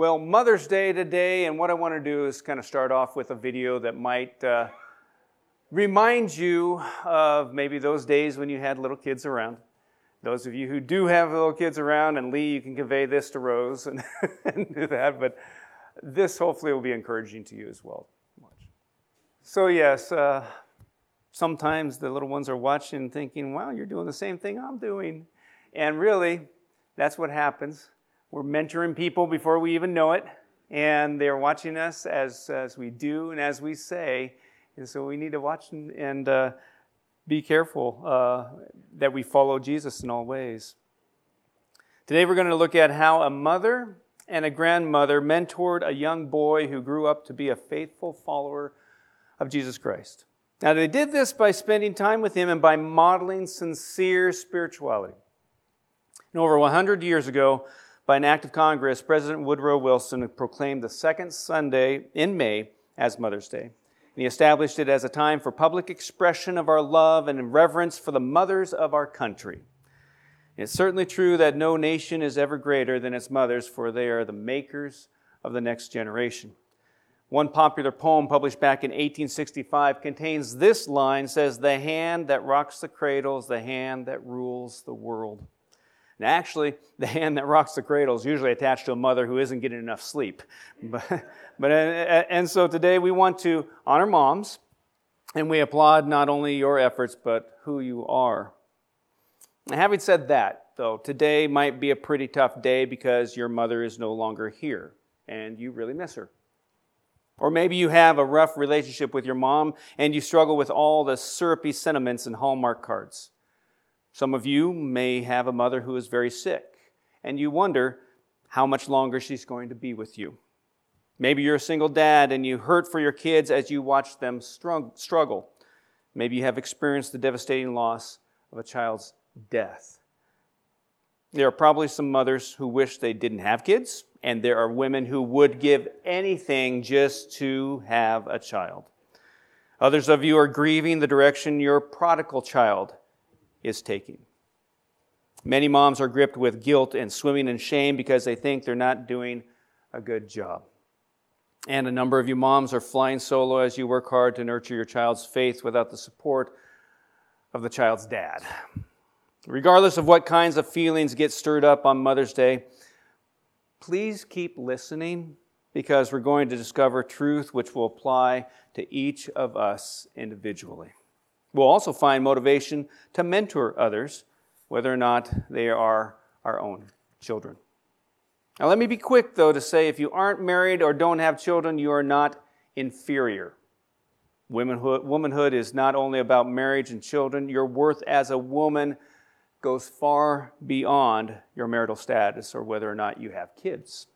Well, Mother's Day today, and what I want to do is kind of start off with a video that might uh, remind you of maybe those days when you had little kids around. Those of you who do have little kids around, and Lee, you can convey this to Rose and, and do that, but this hopefully will be encouraging to you as well. So, yes, uh, sometimes the little ones are watching thinking, wow, you're doing the same thing I'm doing. And really, that's what happens. We're mentoring people before we even know it, and they're watching us as, as we do and as we say. And so we need to watch and, and uh, be careful uh, that we follow Jesus in all ways. Today we're going to look at how a mother and a grandmother mentored a young boy who grew up to be a faithful follower of Jesus Christ. Now, they did this by spending time with him and by modeling sincere spirituality. And over 100 years ago, by an act of Congress, President Woodrow Wilson proclaimed the second Sunday in May as Mother's Day. And he established it as a time for public expression of our love and reverence for the mothers of our country. It's certainly true that no nation is ever greater than its mothers, for they are the makers of the next generation. One popular poem published back in 1865 contains this line says, The hand that rocks the cradle is the hand that rules the world. And actually, the hand that rocks the cradle is usually attached to a mother who isn't getting enough sleep. But, but uh, and so today we want to honor moms, and we applaud not only your efforts, but who you are. having said that, though, today might be a pretty tough day because your mother is no longer here, and you really miss her. Or maybe you have a rough relationship with your mom and you struggle with all the syrupy sentiments and Hallmark cards. Some of you may have a mother who is very sick, and you wonder how much longer she's going to be with you. Maybe you're a single dad and you hurt for your kids as you watch them struggle. Maybe you have experienced the devastating loss of a child's death. There are probably some mothers who wish they didn't have kids, and there are women who would give anything just to have a child. Others of you are grieving the direction your prodigal child is taking. Many moms are gripped with guilt and swimming in shame because they think they're not doing a good job. And a number of you moms are flying solo as you work hard to nurture your child's faith without the support of the child's dad. Regardless of what kinds of feelings get stirred up on Mother's Day, please keep listening because we're going to discover truth which will apply to each of us individually. We'll also find motivation to mentor others, whether or not they are our own children. Now, let me be quick, though, to say if you aren't married or don't have children, you are not inferior. Womanhood, womanhood is not only about marriage and children, your worth as a woman goes far beyond your marital status or whether or not you have kids.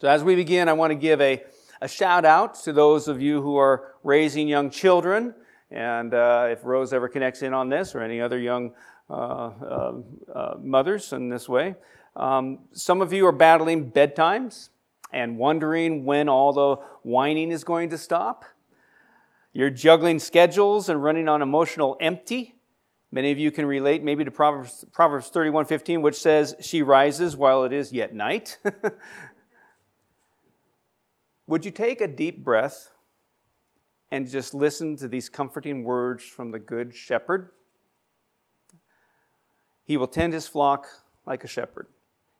So, as we begin, I want to give a, a shout out to those of you who are raising young children. And uh, if Rose ever connects in on this or any other young uh, uh, uh, mothers in this way, um, some of you are battling bedtimes and wondering when all the whining is going to stop. You're juggling schedules and running on emotional empty. Many of you can relate maybe to Proverbs, Proverbs 31:15, which says, She rises while it is yet night. Would you take a deep breath and just listen to these comforting words from the Good Shepherd. He will tend his flock like a shepherd.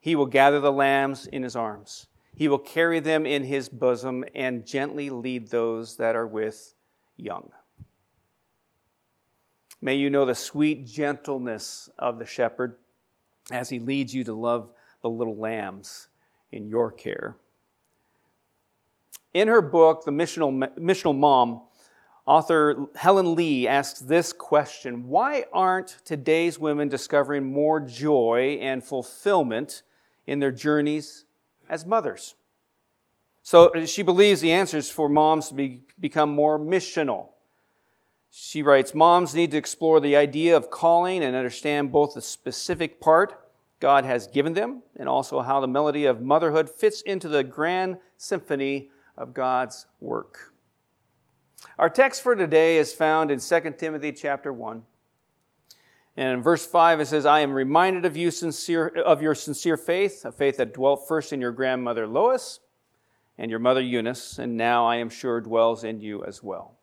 He will gather the lambs in his arms. He will carry them in his bosom and gently lead those that are with young. May you know the sweet gentleness of the shepherd as he leads you to love the little lambs in your care. In her book, The Missional, Missional Mom, author Helen Lee asks this question Why aren't today's women discovering more joy and fulfillment in their journeys as mothers? So she believes the answer is for moms to be, become more missional. She writes Moms need to explore the idea of calling and understand both the specific part God has given them and also how the melody of motherhood fits into the grand symphony of God's work. Our text for today is found in 2 Timothy chapter 1. And in verse 5, it says, I am reminded of you sincere, of your sincere faith, a faith that dwelt first in your grandmother Lois and your mother Eunice, and now I am sure dwells in you as well.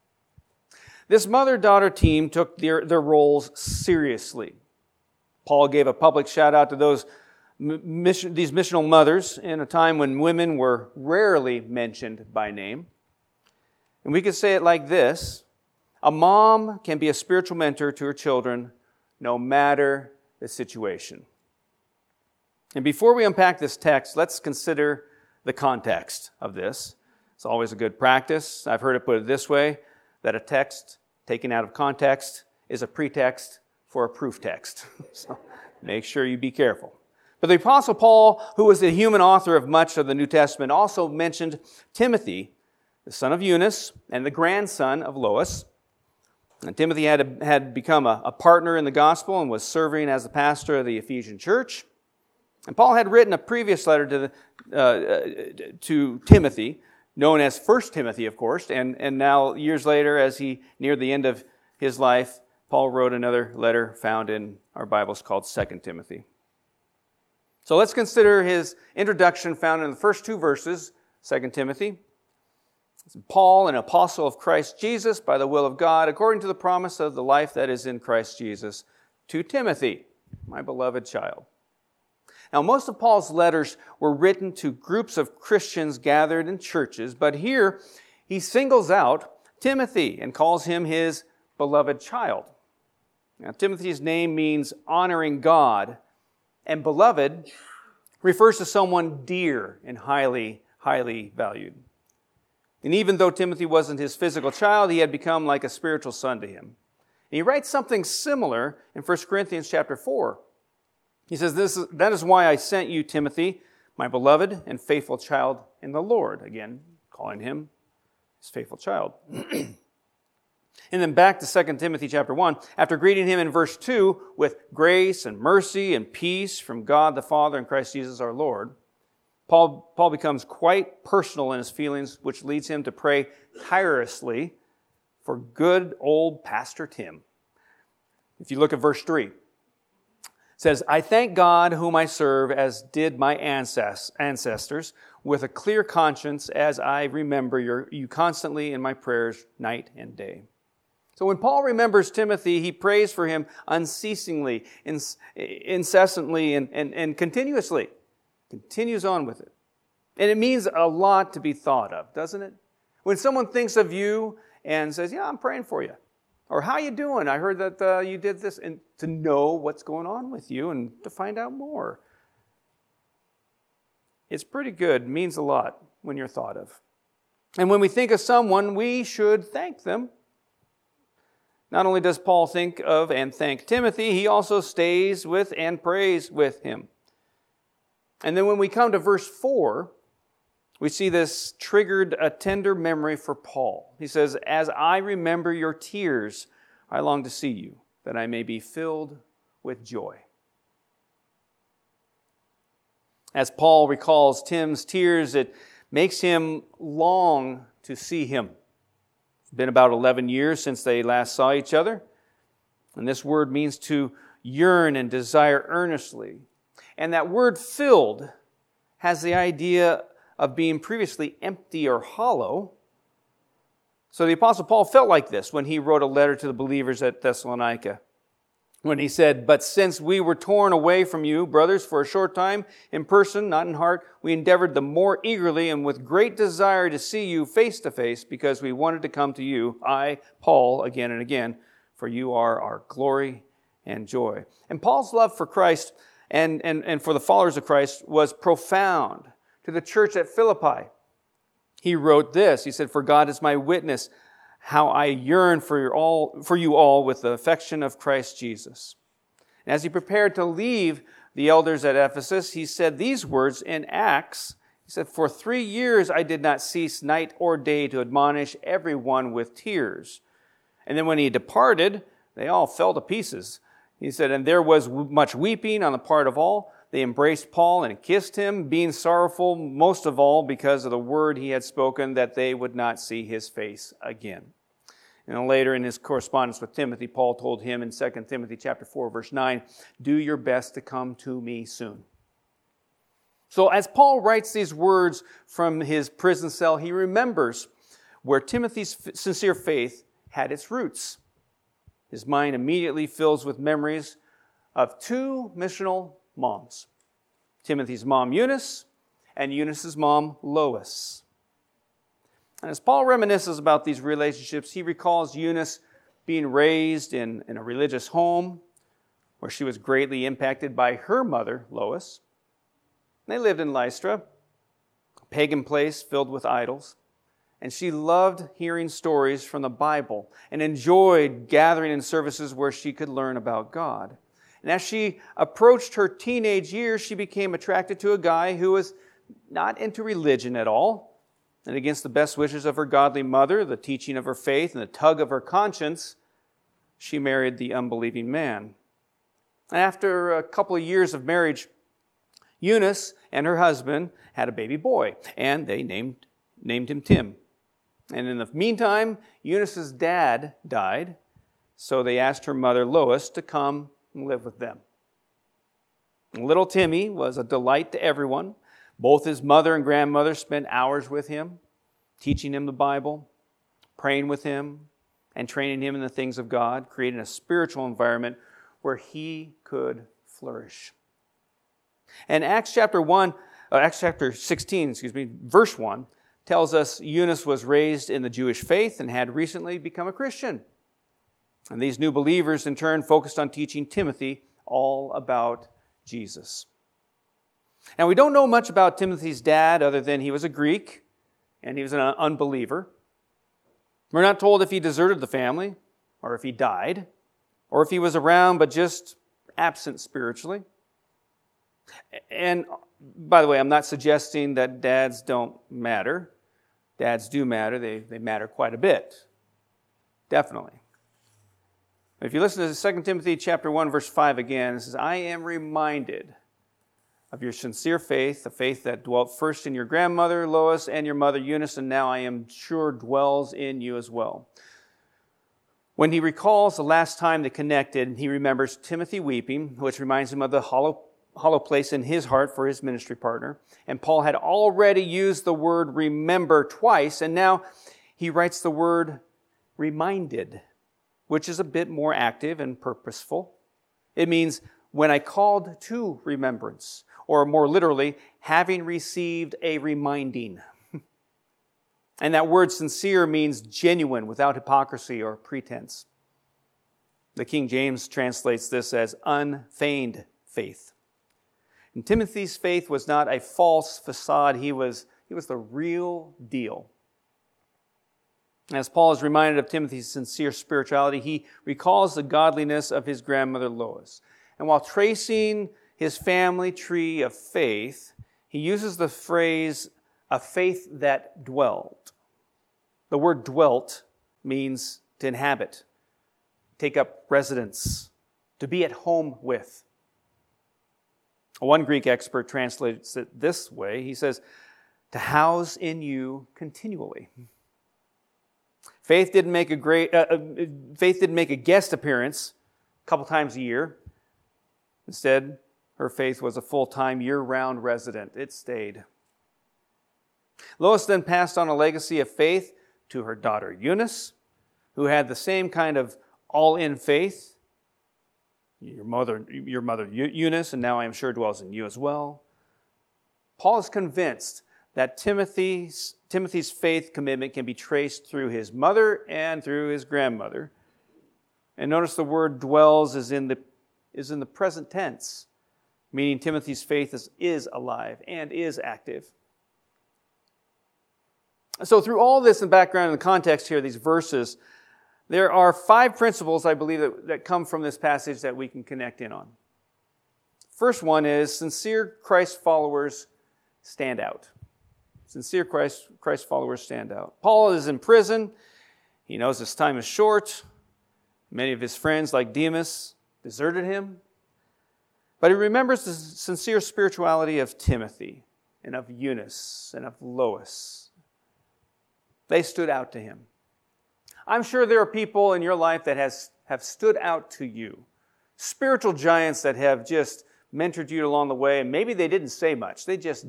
This mother daughter team took their, their roles seriously. Paul gave a public shout out to those mission, these missional mothers in a time when women were rarely mentioned by name. And we could say it like this A mom can be a spiritual mentor to her children no matter the situation. And before we unpack this text, let's consider the context of this. It's always a good practice. I've heard it put it this way that a text taken out of context is a pretext for a proof text. so make sure you be careful. But the Apostle Paul, who was the human author of much of the New Testament, also mentioned Timothy, the son of Eunice and the grandson of Lois. And Timothy had, had become a, a partner in the gospel and was serving as the pastor of the Ephesian church. And Paul had written a previous letter to, the, uh, to Timothy, known as First Timothy, of course, and, and now years later, as he neared the end of his life, Paul wrote another letter found in our Bibles called Second Timothy. So let's consider his introduction found in the first two verses, Second Timothy. Paul, an apostle of Christ Jesus by the will of God, according to the promise of the life that is in Christ Jesus, to Timothy, my beloved child. Now, most of Paul's letters were written to groups of Christians gathered in churches, but here he singles out Timothy and calls him his beloved child. Now, Timothy's name means honoring God, and beloved refers to someone dear and highly, highly valued. And even though Timothy wasn't his physical child, he had become like a spiritual son to him. And he writes something similar in 1 Corinthians chapter 4. He says, this is, That is why I sent you, Timothy, my beloved and faithful child in the Lord. Again, calling him his faithful child. and then back to 2 Timothy chapter 1. After greeting him in verse 2 with grace and mercy and peace from God the Father and Christ Jesus our Lord, Paul, Paul becomes quite personal in his feelings, which leads him to pray tirelessly for good old Pastor Tim. If you look at verse 3, it says, I thank God whom I serve as did my ancestors with a clear conscience as I remember your, you constantly in my prayers night and day. So when Paul remembers Timothy, he prays for him unceasingly, incessantly, and, and, and continuously. Continues on with it. And it means a lot to be thought of, doesn't it? When someone thinks of you and says, "Yeah, I'm praying for you," or "How you doing? I heard that uh, you did this," and to know what's going on with you and to find out more, it's pretty good. Means a lot when you're thought of. And when we think of someone, we should thank them. Not only does Paul think of and thank Timothy, he also stays with and prays with him. And then when we come to verse 4, we see this triggered a tender memory for Paul. He says, As I remember your tears, I long to see you, that I may be filled with joy. As Paul recalls Tim's tears, it makes him long to see him. It's been about 11 years since they last saw each other. And this word means to yearn and desire earnestly, and that word filled has the idea of being previously empty or hollow. So the Apostle Paul felt like this when he wrote a letter to the believers at Thessalonica. When he said, But since we were torn away from you, brothers, for a short time, in person, not in heart, we endeavored the more eagerly and with great desire to see you face to face, because we wanted to come to you, I, Paul, again and again, for you are our glory and joy. And Paul's love for Christ and, and, and for the followers of Christ was profound. To the church at Philippi, he wrote this. He said, For God is my witness, how I yearn for, all, for you all with the affection of Christ Jesus. And as he prepared to leave the elders at Ephesus, he said these words in Acts. He said, For three years I did not cease night or day to admonish everyone with tears. And then when he departed, they all fell to pieces he said, And there was much weeping on the part of all. They embraced Paul and kissed him, being sorrowful most of all because of the word he had spoken that they would not see his face again. And later in his correspondence with Timothy, Paul told him in 2 Timothy chapter 4 verse 9, "Do your best to come to me soon." So as Paul writes these words from his prison cell, he remembers where Timothy's sincere faith had its roots. His mind immediately fills with memories of two missional moms Timothy's mom, Eunice, and Eunice's mom, Lois. And as Paul reminisces about these relationships, he recalls Eunice being raised in, in a religious home where she was greatly impacted by her mother, Lois. They lived in Lystra, a pagan place filled with idols. And she loved hearing stories from the Bible and enjoyed gathering in services where she could learn about God. And as she approached her teenage years, she became attracted to a guy who was not into religion at all. And against the best wishes of her godly mother, the teaching of her faith, and the tug of her conscience, she married the unbelieving man. And after a couple of years of marriage, Eunice and her husband had a baby boy, and they named, named him Tim. And in the meantime, Eunice's dad died, so they asked her mother Lois to come and live with them. Little Timmy was a delight to everyone. Both his mother and grandmother spent hours with him, teaching him the Bible, praying with him, and training him in the things of God, creating a spiritual environment where he could flourish. And Acts chapter 1, uh, Acts chapter 16, excuse me, verse 1 tells us Eunice was raised in the Jewish faith and had recently become a Christian. And these new believers, in turn, focused on teaching Timothy all about Jesus. Now, we don't know much about Timothy's dad other than he was a Greek and he was an unbeliever. We're not told if he deserted the family or if he died or if he was around but just absent spiritually. And by the way, I'm not suggesting that dads don't matter. Dads do matter, they, they matter quite a bit. Definitely. If you listen to 2 Timothy chapter 1, verse 5 again, it says, I am reminded of your sincere faith, the faith that dwelt first in your grandmother Lois and your mother Eunice, and now I am sure dwells in you as well. When he recalls the last time they connected, he remembers Timothy weeping, which reminds him of the hollow hollow place in his heart for his ministry partner. And Paul had already used the word remember twice, and now he writes the word reminded, which is a bit more active and purposeful. It means when I called to remembrance, or more literally, having received a reminding. and that word sincere means genuine, without hypocrisy or pretense. The King James translates this as unfeigned faith. And Timothy's faith was not a false facade, he was, he was the real deal. As Paul is reminded of Timothy's sincere spirituality, he recalls the godliness of his grandmother Lois. And while tracing his family tree of faith, he uses the phrase, a faith that dwelt. The word dwelt means to inhabit, take up residence, to be at home with. One Greek expert translates it this way he says, to house in you continually. Faith didn't make a great uh, uh, faith didn't make a guest appearance a couple times a year. Instead, her faith was a full-time year-round resident. It stayed. Lois then passed on a legacy of faith to her daughter Eunice, who had the same kind of all-in faith your mother, your mother Eunice, and now I am sure dwells in you as well. Paul is convinced that Timothy's, Timothy's faith commitment can be traced through his mother and through his grandmother. And notice the word dwells is in the, is in the present tense, meaning Timothy's faith is, is alive and is active. So, through all this in background and the context here, these verses, there are five principles, I believe, that, that come from this passage that we can connect in on. First one is sincere Christ followers stand out. Sincere Christ, Christ followers stand out. Paul is in prison. He knows his time is short. Many of his friends, like Demas, deserted him. But he remembers the sincere spirituality of Timothy and of Eunice and of Lois. They stood out to him. I'm sure there are people in your life that has, have stood out to you, spiritual giants that have just mentored you along the way, and maybe they didn't say much, they just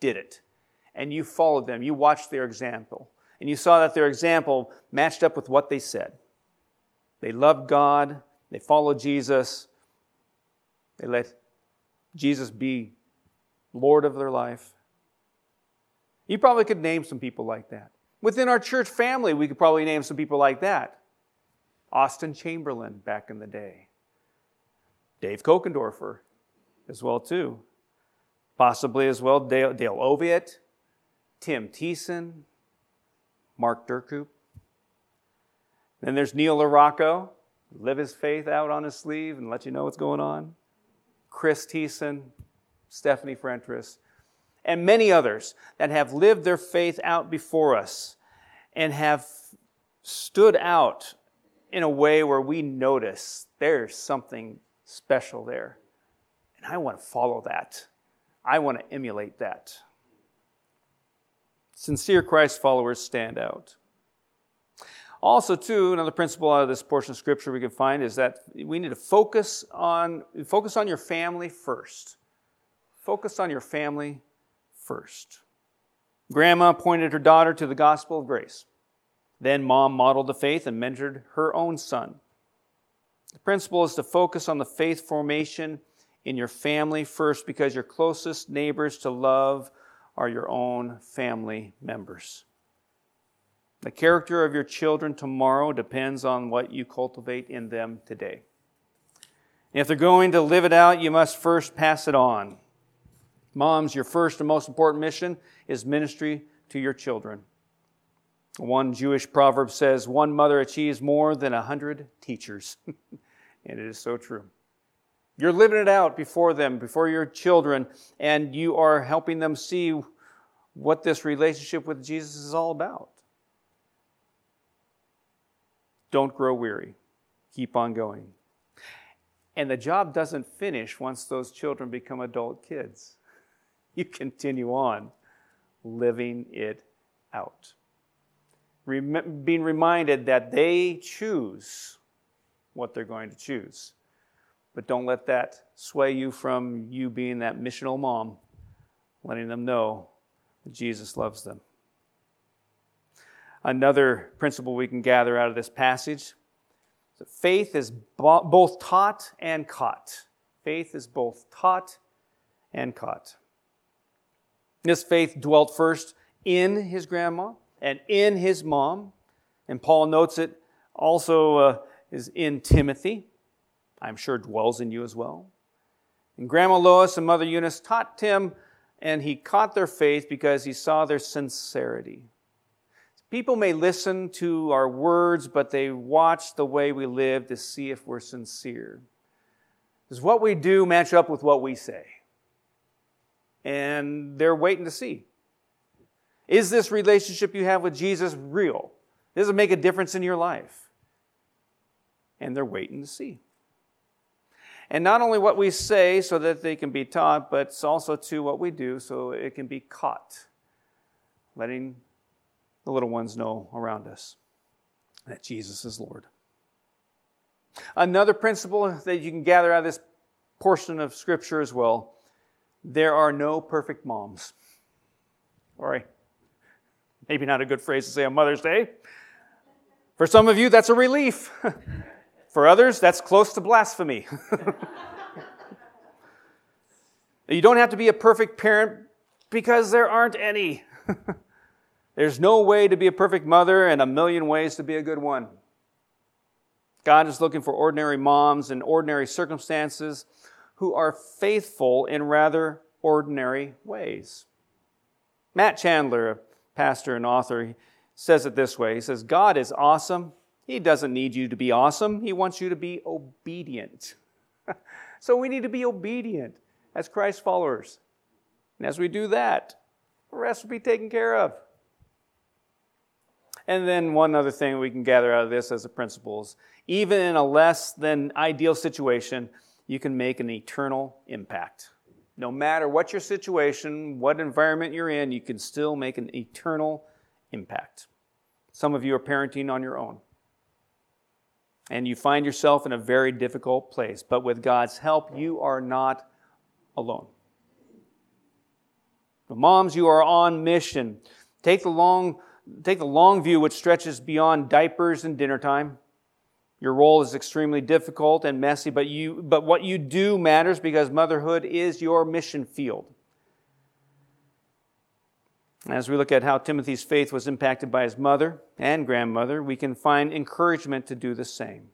did it. And you followed them, you watched their example, and you saw that their example matched up with what they said. They loved God, they followed Jesus, they let Jesus be Lord of their life. You probably could name some people like that. Within our church family, we could probably name some people like that. Austin Chamberlain back in the day. Dave Kokendorfer as well too. Possibly as well Dale, Dale Oviatt, Tim Thiessen, Mark Durkoop. Then there's Neil LaRocco, live his faith out on his sleeve and let you know what's going on. Chris Thiessen, Stephanie Frentress, and many others that have lived their faith out before us and have stood out in a way where we notice there's something special there. And I want to follow that. I want to emulate that. Sincere Christ followers stand out. Also, too, another principle out of this portion of scripture we can find is that we need to focus on focus on your family first. Focus on your family first. Grandma pointed her daughter to the gospel of grace. Then mom modeled the faith and mentored her own son. The principle is to focus on the faith formation in your family first because your closest neighbors to love are your own family members. The character of your children tomorrow depends on what you cultivate in them today. if they're going to live it out, you must first pass it on. Moms, your first and most important mission is ministry to your children. One Jewish proverb says, One mother achieves more than a hundred teachers. and it is so true. You're living it out before them, before your children, and you are helping them see what this relationship with Jesus is all about. Don't grow weary. Keep on going. And the job doesn't finish once those children become adult kids. You continue on living it out. Rem- being reminded that they choose what they're going to choose. But don't let that sway you from you being that missional mom, letting them know that Jesus loves them. Another principle we can gather out of this passage is that faith is both taught and caught. Faith is both taught and caught. This faith dwelt first in his grandma and in his mom, and Paul notes it also uh, is in Timothy. I'm sure dwells in you as well. And Grandma Lois and Mother Eunice taught Tim, and he caught their faith because he saw their sincerity. People may listen to our words, but they watch the way we live to see if we're sincere. Does what we do match up with what we say? And they're waiting to see. Is this relationship you have with Jesus real? Does it make a difference in your life? And they're waiting to see. And not only what we say so that they can be taught, but it's also to what we do so it can be caught. Letting the little ones know around us that Jesus is Lord. Another principle that you can gather out of this portion of Scripture as well there are no perfect moms. Sorry. Maybe not a good phrase to say on Mother's Day. For some of you, that's a relief. For others, that's close to blasphemy. you don't have to be a perfect parent because there aren't any. There's no way to be a perfect mother and a million ways to be a good one. God is looking for ordinary moms in ordinary circumstances who are faithful in rather ordinary ways. Matt Chandler, a pastor and author, says it this way He says, God is awesome. He doesn't need you to be awesome, He wants you to be obedient. so we need to be obedient as Christ followers. And as we do that, the rest will be taken care of. And then one other thing we can gather out of this as a principle is even in a less than ideal situation, you can make an eternal impact. No matter what your situation, what environment you're in, you can still make an eternal impact. Some of you are parenting on your own. and you find yourself in a very difficult place. But with God's help, you are not alone. But moms, you are on mission. Take the long, take the long view which stretches beyond diapers and dinner time. Your role is extremely difficult and messy, but, you, but what you do matters because motherhood is your mission field. As we look at how Timothy's faith was impacted by his mother and grandmother, we can find encouragement to do the same.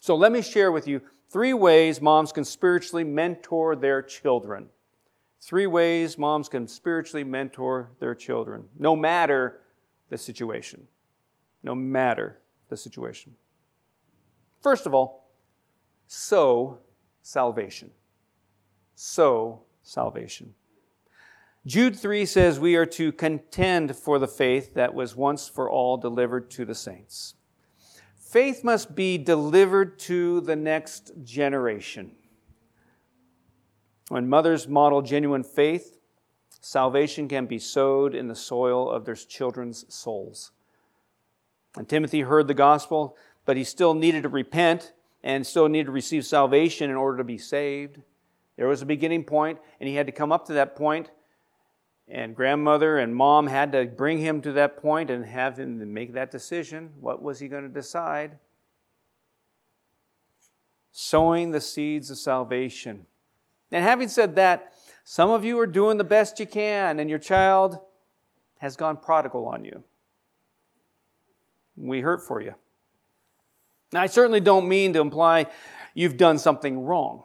So let me share with you three ways moms can spiritually mentor their children. Three ways moms can spiritually mentor their children, no matter the situation. No matter the situation. First of all, sow salvation. Sow salvation. Jude 3 says we are to contend for the faith that was once for all delivered to the saints. Faith must be delivered to the next generation. When mothers model genuine faith, salvation can be sowed in the soil of their children's souls. And Timothy heard the gospel but he still needed to repent and still needed to receive salvation in order to be saved. There was a beginning point, and he had to come up to that point, and grandmother and mom had to bring him to that point and have him make that decision. What was he going to decide? Sowing the seeds of salvation. And having said that, some of you are doing the best you can, and your child has gone prodigal on you. We hurt for you. Now, I certainly don't mean to imply you've done something wrong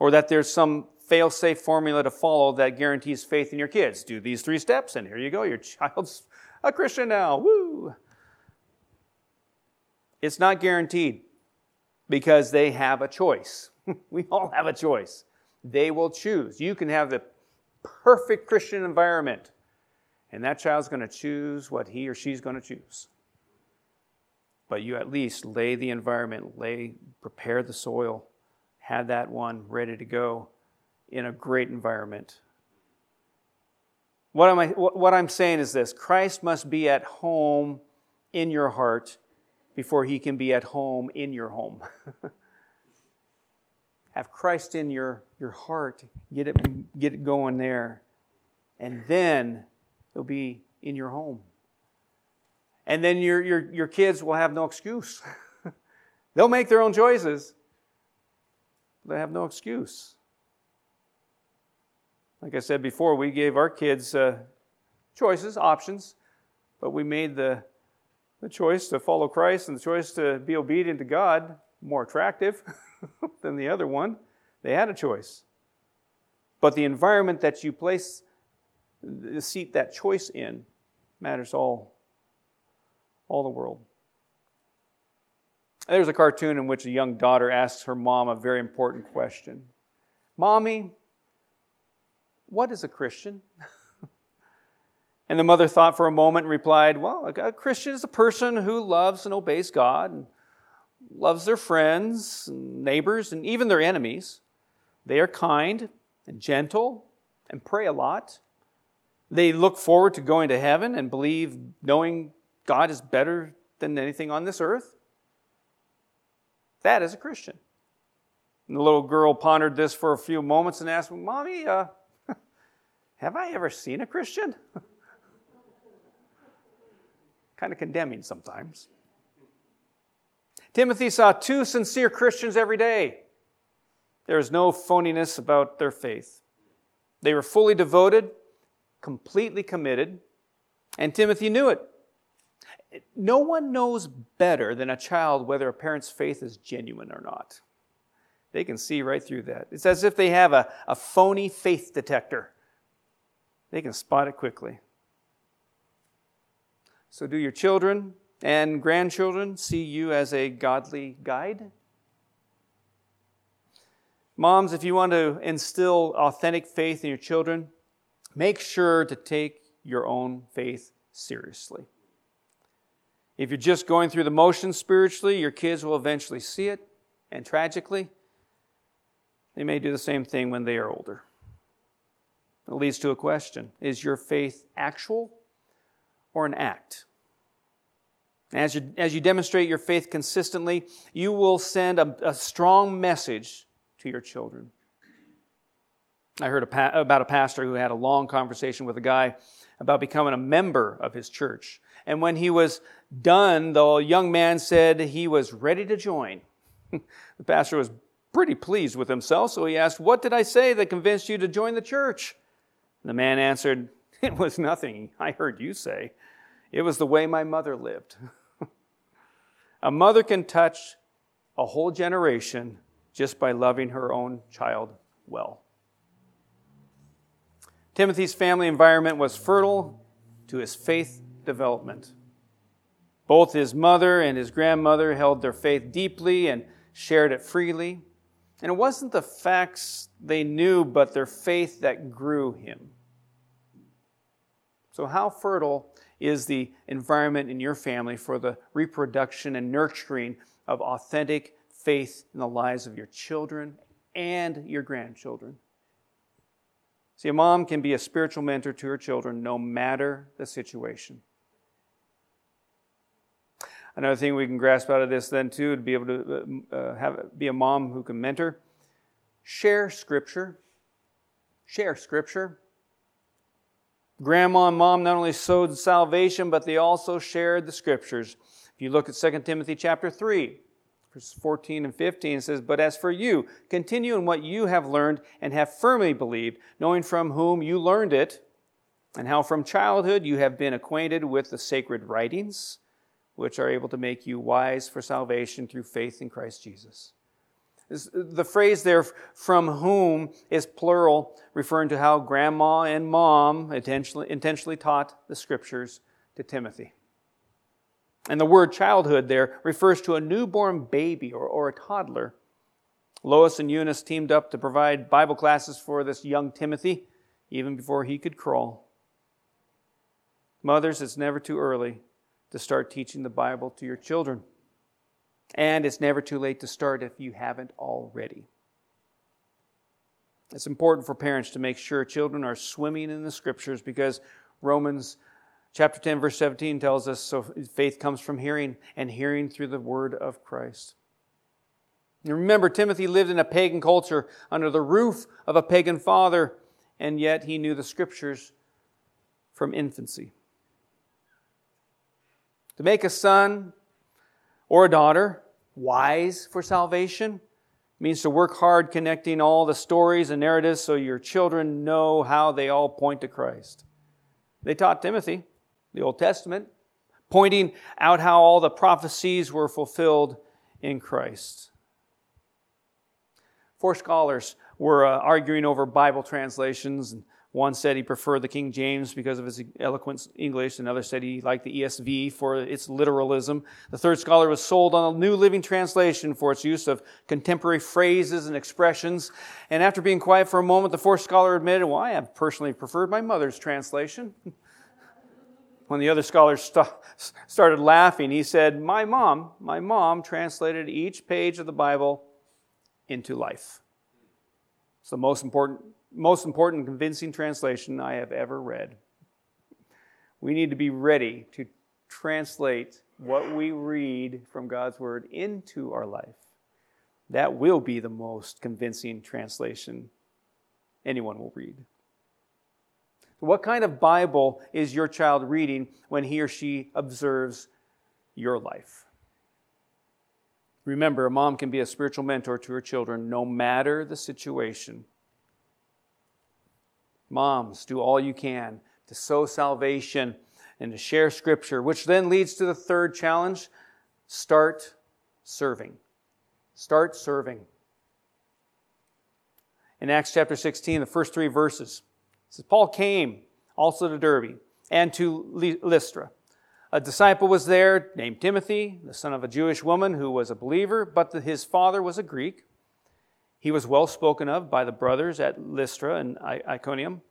or that there's some fail safe formula to follow that guarantees faith in your kids. Do these three steps, and here you go. Your child's a Christian now. Woo! It's not guaranteed because they have a choice. we all have a choice. They will choose. You can have the perfect Christian environment, and that child's going to choose what he or she's going to choose but you at least lay the environment, lay, prepare the soil, have that one ready to go in a great environment. What, am I, what I'm saying is this Christ must be at home in your heart before he can be at home in your home. have Christ in your, your heart, get it, get it going there, and then it'll be in your home. And then your, your, your kids will have no excuse. They'll make their own choices. They have no excuse. Like I said before, we gave our kids uh, choices, options, but we made the, the choice to follow Christ and the choice to be obedient to God more attractive than the other one. They had a choice. But the environment that you place the seat that choice in matters all all the world. There's a cartoon in which a young daughter asks her mom a very important question Mommy, what is a Christian? and the mother thought for a moment and replied, Well, a Christian is a person who loves and obeys God and loves their friends, and neighbors, and even their enemies. They are kind and gentle and pray a lot. They look forward to going to heaven and believe knowing God is better than anything on this earth? That is a Christian. And the little girl pondered this for a few moments and asked, Mommy, uh, have I ever seen a Christian? kind of condemning sometimes. Timothy saw two sincere Christians every day. There was no phoniness about their faith. They were fully devoted, completely committed, and Timothy knew it. No one knows better than a child whether a parent's faith is genuine or not. They can see right through that. It's as if they have a, a phony faith detector. They can spot it quickly. So, do your children and grandchildren see you as a godly guide? Moms, if you want to instill authentic faith in your children, make sure to take your own faith seriously. If you're just going through the motions spiritually, your kids will eventually see it, and tragically, they may do the same thing when they are older. It leads to a question Is your faith actual or an act? As you, as you demonstrate your faith consistently, you will send a, a strong message to your children. I heard a pa- about a pastor who had a long conversation with a guy about becoming a member of his church. And when he was done, the young man said he was ready to join. the pastor was pretty pleased with himself, so he asked, What did I say that convinced you to join the church? And the man answered, It was nothing I heard you say. It was the way my mother lived. A mother can touch a whole generation just by loving her own child well. Timothy's family environment was fertile to his faith development. Both his mother and his grandmother held their faith deeply and shared it freely. And it wasn't the facts they knew, but their faith that grew him. So, how fertile is the environment in your family for the reproduction and nurturing of authentic faith in the lives of your children and your grandchildren. See, a mom can be a spiritual mentor to her children no matter the situation. Another thing we can grasp out of this then too to be able to uh, uh have be a mom who can mentor, share scripture. Share scripture. Grandma and mom not only sowed salvation, but they also shared the scriptures. If you look at 2 Timothy chapter 3, verses 14 and 15, it says, But as for you, continue in what you have learned and have firmly believed, knowing from whom you learned it, and how from childhood you have been acquainted with the sacred writings, which are able to make you wise for salvation through faith in Christ Jesus. The phrase there, from whom, is plural, referring to how grandma and mom intentionally, intentionally taught the scriptures to Timothy. And the word childhood there refers to a newborn baby or, or a toddler. Lois and Eunice teamed up to provide Bible classes for this young Timothy, even before he could crawl. Mothers, it's never too early to start teaching the Bible to your children. And it's never too late to start if you haven't already. It's important for parents to make sure children are swimming in the scriptures because Romans chapter 10 verse 17 tells us so faith comes from hearing and hearing through the word of Christ. And remember Timothy lived in a pagan culture under the roof of a pagan father and yet he knew the scriptures from infancy. To make a son or a daughter wise for salvation. It means to work hard connecting all the stories and narratives so your children know how they all point to Christ. They taught Timothy the Old Testament, pointing out how all the prophecies were fulfilled in Christ. Four scholars were uh, arguing over Bible translations and one said he preferred the King James because of his eloquent English. Another said he liked the ESV for its literalism. The third scholar was sold on a New Living Translation for its use of contemporary phrases and expressions. And after being quiet for a moment, the fourth scholar admitted, Well, I have personally preferred my mother's translation. when the other scholars st- started laughing, he said, My mom, my mom translated each page of the Bible into life. It's the most important most important convincing translation I have ever read. We need to be ready to translate what we read from God's Word into our life. That will be the most convincing translation anyone will read. What kind of Bible is your child reading when he or she observes your life? Remember, a mom can be a spiritual mentor to her children no matter the situation. Moms, do all you can to sow salvation and to share scripture, which then leads to the third challenge start serving. Start serving. In Acts chapter 16, the first three verses, says, Paul came also to Derbe and to Lystra. A disciple was there named Timothy, the son of a Jewish woman who was a believer, but his father was a Greek. He was well spoken of by the brothers at Lystra and Iconium.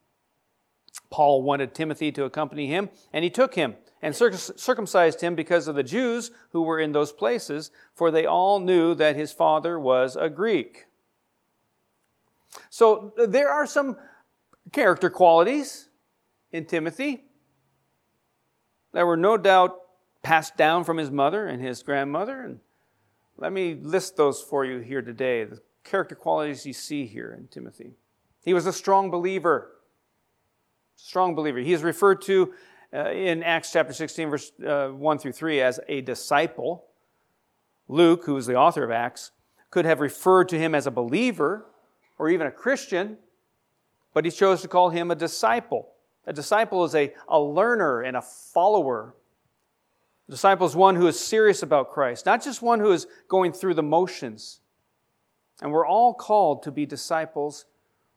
Paul wanted Timothy to accompany him, and he took him and circumcised him because of the Jews who were in those places, for they all knew that his father was a Greek. So there are some character qualities in Timothy that were no doubt passed down from his mother and his grandmother. And let me list those for you here today the character qualities you see here in Timothy. He was a strong believer. Strong believer. He is referred to uh, in Acts chapter 16, verse uh, 1 through 3, as a disciple. Luke, who is the author of Acts, could have referred to him as a believer or even a Christian, but he chose to call him a disciple. A disciple is a, a learner and a follower. A disciple is one who is serious about Christ, not just one who is going through the motions. And we're all called to be disciples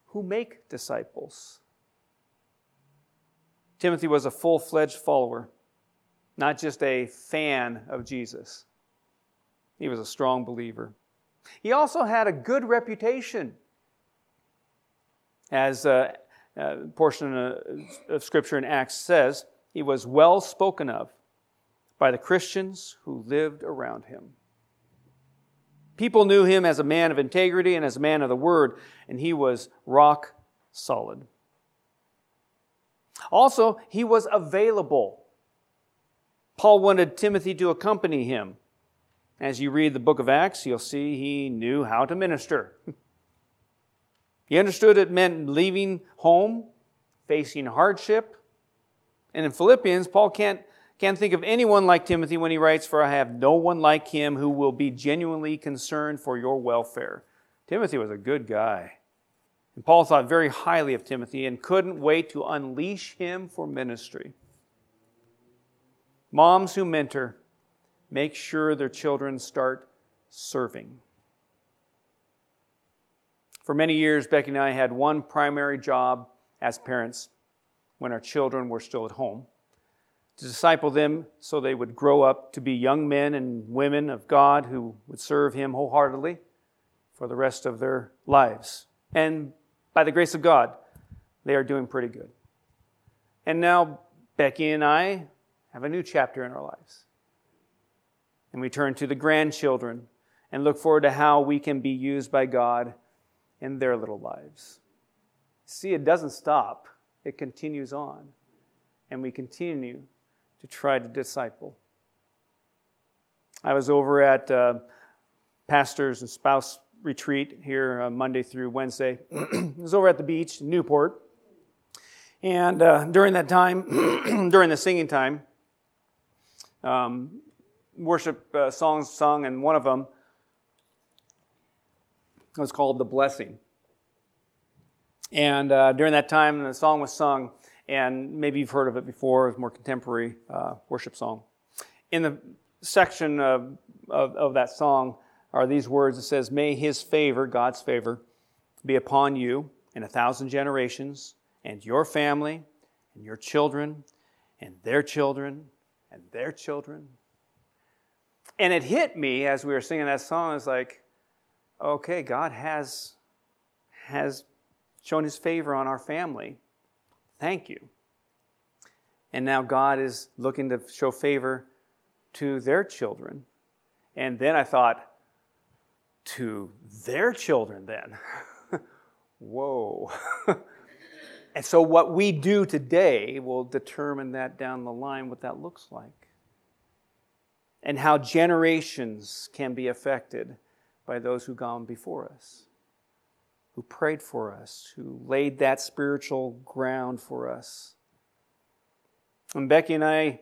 who make disciples. Timothy was a full fledged follower, not just a fan of Jesus. He was a strong believer. He also had a good reputation. As a, a portion of Scripture in Acts says, he was well spoken of by the Christians who lived around him. People knew him as a man of integrity and as a man of the word, and he was rock solid. Also, he was available. Paul wanted Timothy to accompany him. As you read the book of Acts, you'll see he knew how to minister. he understood it meant leaving home, facing hardship. And in Philippians, Paul can't, can't think of anyone like Timothy when he writes, For I have no one like him who will be genuinely concerned for your welfare. Timothy was a good guy. And Paul thought very highly of Timothy and couldn't wait to unleash him for ministry. Moms who mentor, make sure their children start serving. For many years, Becky and I had one primary job as parents when our children were still at home to disciple them so they would grow up to be young men and women of God who would serve Him wholeheartedly for the rest of their lives. And by the grace of God, they are doing pretty good. And now, Becky and I have a new chapter in our lives. And we turn to the grandchildren and look forward to how we can be used by God in their little lives. See, it doesn't stop, it continues on. And we continue to try to disciple. I was over at uh, pastors and spouse retreat here uh, Monday through Wednesday. I was over at the beach in Newport. And uh, during that time, during the singing time, um, worship uh, songs sung, and one of them was called The Blessing. And uh, during that time, the song was sung, and maybe you've heard of it before, it's more contemporary uh, worship song. In the section of, of, of that song, are these words. It says, May his favor, God's favor, be upon you in a thousand generations, and your family, and your children, and their children, and their children. And it hit me as we were singing that song. It's like, okay, God has, has shown his favor on our family. Thank you. And now God is looking to show favor to their children. And then I thought, to their children then. Whoa. and so, what we do today will determine that down the line, what that looks like. And how generations can be affected by those who've gone before us, who prayed for us, who laid that spiritual ground for us. When Becky and I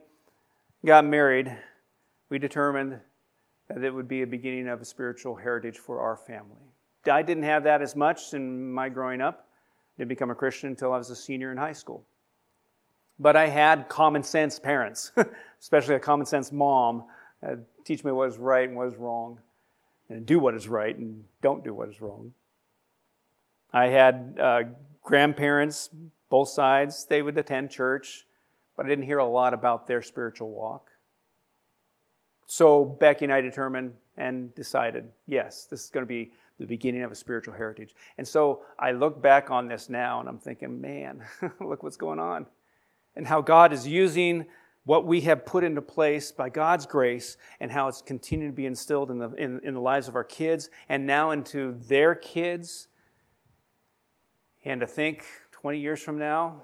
got married, we determined that it would be a beginning of a spiritual heritage for our family. I didn't have that as much in my growing up. I didn't become a Christian until I was a senior in high school. But I had common sense parents, especially a common sense mom, uh, teach me what is right and what is wrong, and do what is right and don't do what is wrong. I had uh, grandparents, both sides. They would attend church, but I didn't hear a lot about their spiritual walk. So Becky and I determined and decided, yes, this is going to be the beginning of a spiritual heritage. And so I look back on this now and I'm thinking, man, look what's going on. And how God is using what we have put into place by God's grace and how it's continued to be instilled in the, in, in the lives of our kids and now into their kids. And to think 20 years from now,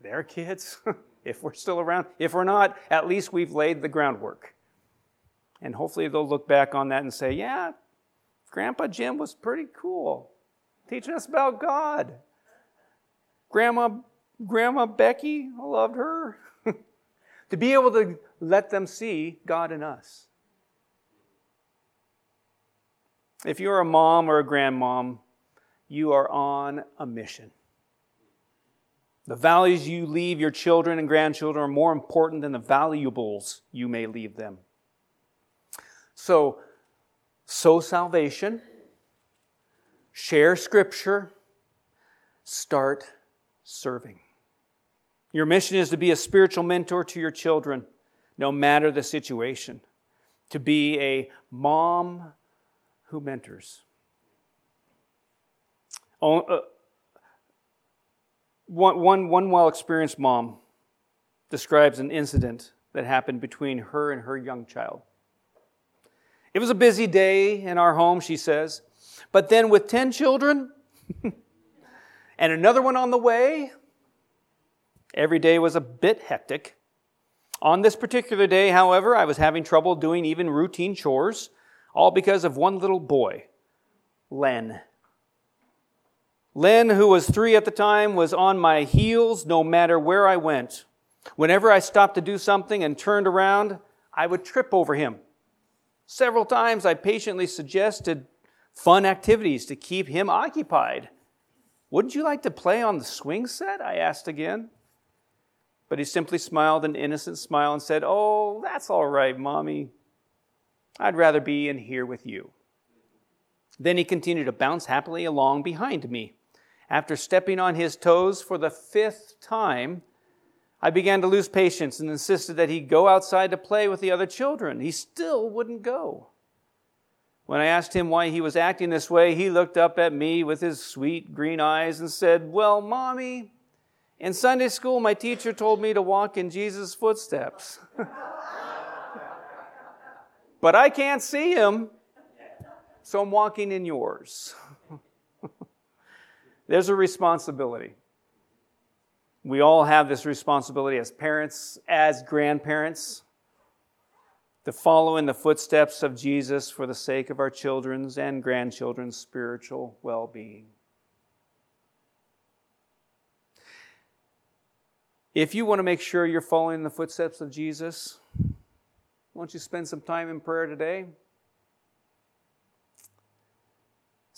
their kids, if we're still around. If we're not, at least we've laid the groundwork. And hopefully they'll look back on that and say, yeah, Grandpa Jim was pretty cool, teaching us about God. Grandma, Grandma Becky, I loved her. to be able to let them see God in us. If you're a mom or a grandmom, you are on a mission. The values you leave your children and grandchildren are more important than the valuables you may leave them. So, sow salvation, share scripture, start serving. Your mission is to be a spiritual mentor to your children, no matter the situation, to be a mom who mentors. Oh, uh, one, one, one well experienced mom describes an incident that happened between her and her young child. It was a busy day in our home, she says, but then with 10 children and another one on the way, every day was a bit hectic. On this particular day, however, I was having trouble doing even routine chores, all because of one little boy, Len. Len, who was three at the time, was on my heels no matter where I went. Whenever I stopped to do something and turned around, I would trip over him. Several times I patiently suggested fun activities to keep him occupied. Wouldn't you like to play on the swing set? I asked again. But he simply smiled an innocent smile and said, Oh, that's all right, Mommy. I'd rather be in here with you. Then he continued to bounce happily along behind me. After stepping on his toes for the fifth time, I began to lose patience and insisted that he go outside to play with the other children. He still wouldn't go. When I asked him why he was acting this way, he looked up at me with his sweet green eyes and said, Well, Mommy, in Sunday school, my teacher told me to walk in Jesus' footsteps. but I can't see him, so I'm walking in yours. There's a responsibility. We all have this responsibility as parents, as grandparents, to follow in the footsteps of Jesus for the sake of our children's and grandchildren's spiritual well being. If you want to make sure you're following in the footsteps of Jesus, won't you spend some time in prayer today?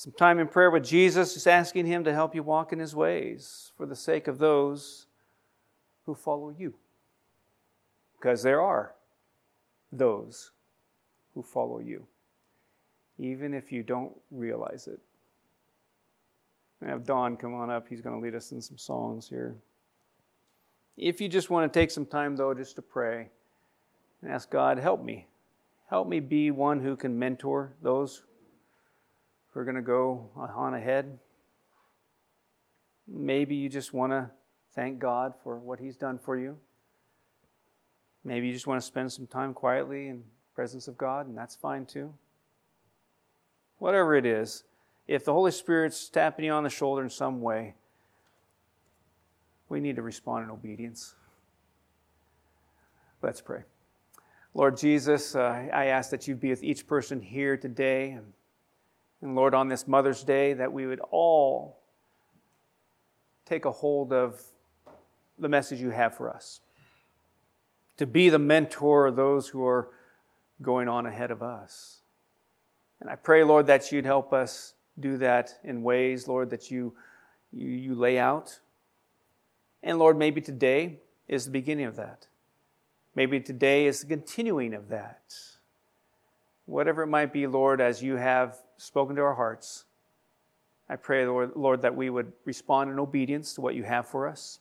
Some time in prayer with Jesus, just asking Him to help you walk in His ways for the sake of those who follow you. Because there are those who follow you, even if you don't realize it. I have Don come on up. He's going to lead us in some songs here. If you just want to take some time, though, just to pray and ask God, help me. Help me be one who can mentor those who are going to go on ahead. Maybe you just want to thank God for what He's done for you. Maybe you just want to spend some time quietly in presence of God, and that's fine too. Whatever it is, if the Holy Spirit's tapping you on the shoulder in some way, we need to respond in obedience. Let's pray. Lord Jesus, uh, I ask that you be with each person here today. And Lord, on this Mother's Day, that we would all take a hold of the message you have for us. To be the mentor of those who are going on ahead of us. And I pray, Lord, that you'd help us do that in ways, Lord, that you, you, you lay out. And Lord, maybe today is the beginning of that. Maybe today is the continuing of that. Whatever it might be, Lord, as you have spoken to our hearts. I pray, Lord, Lord, that we would respond in obedience to what you have for us.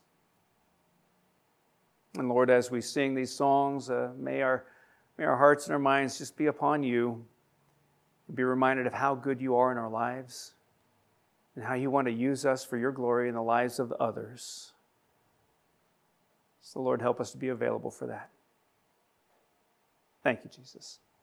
And Lord, as we sing these songs, uh, may, our, may our hearts and our minds just be upon you, and be reminded of how good you are in our lives and how you want to use us for your glory in the lives of others. So, Lord, help us to be available for that. Thank you, Jesus.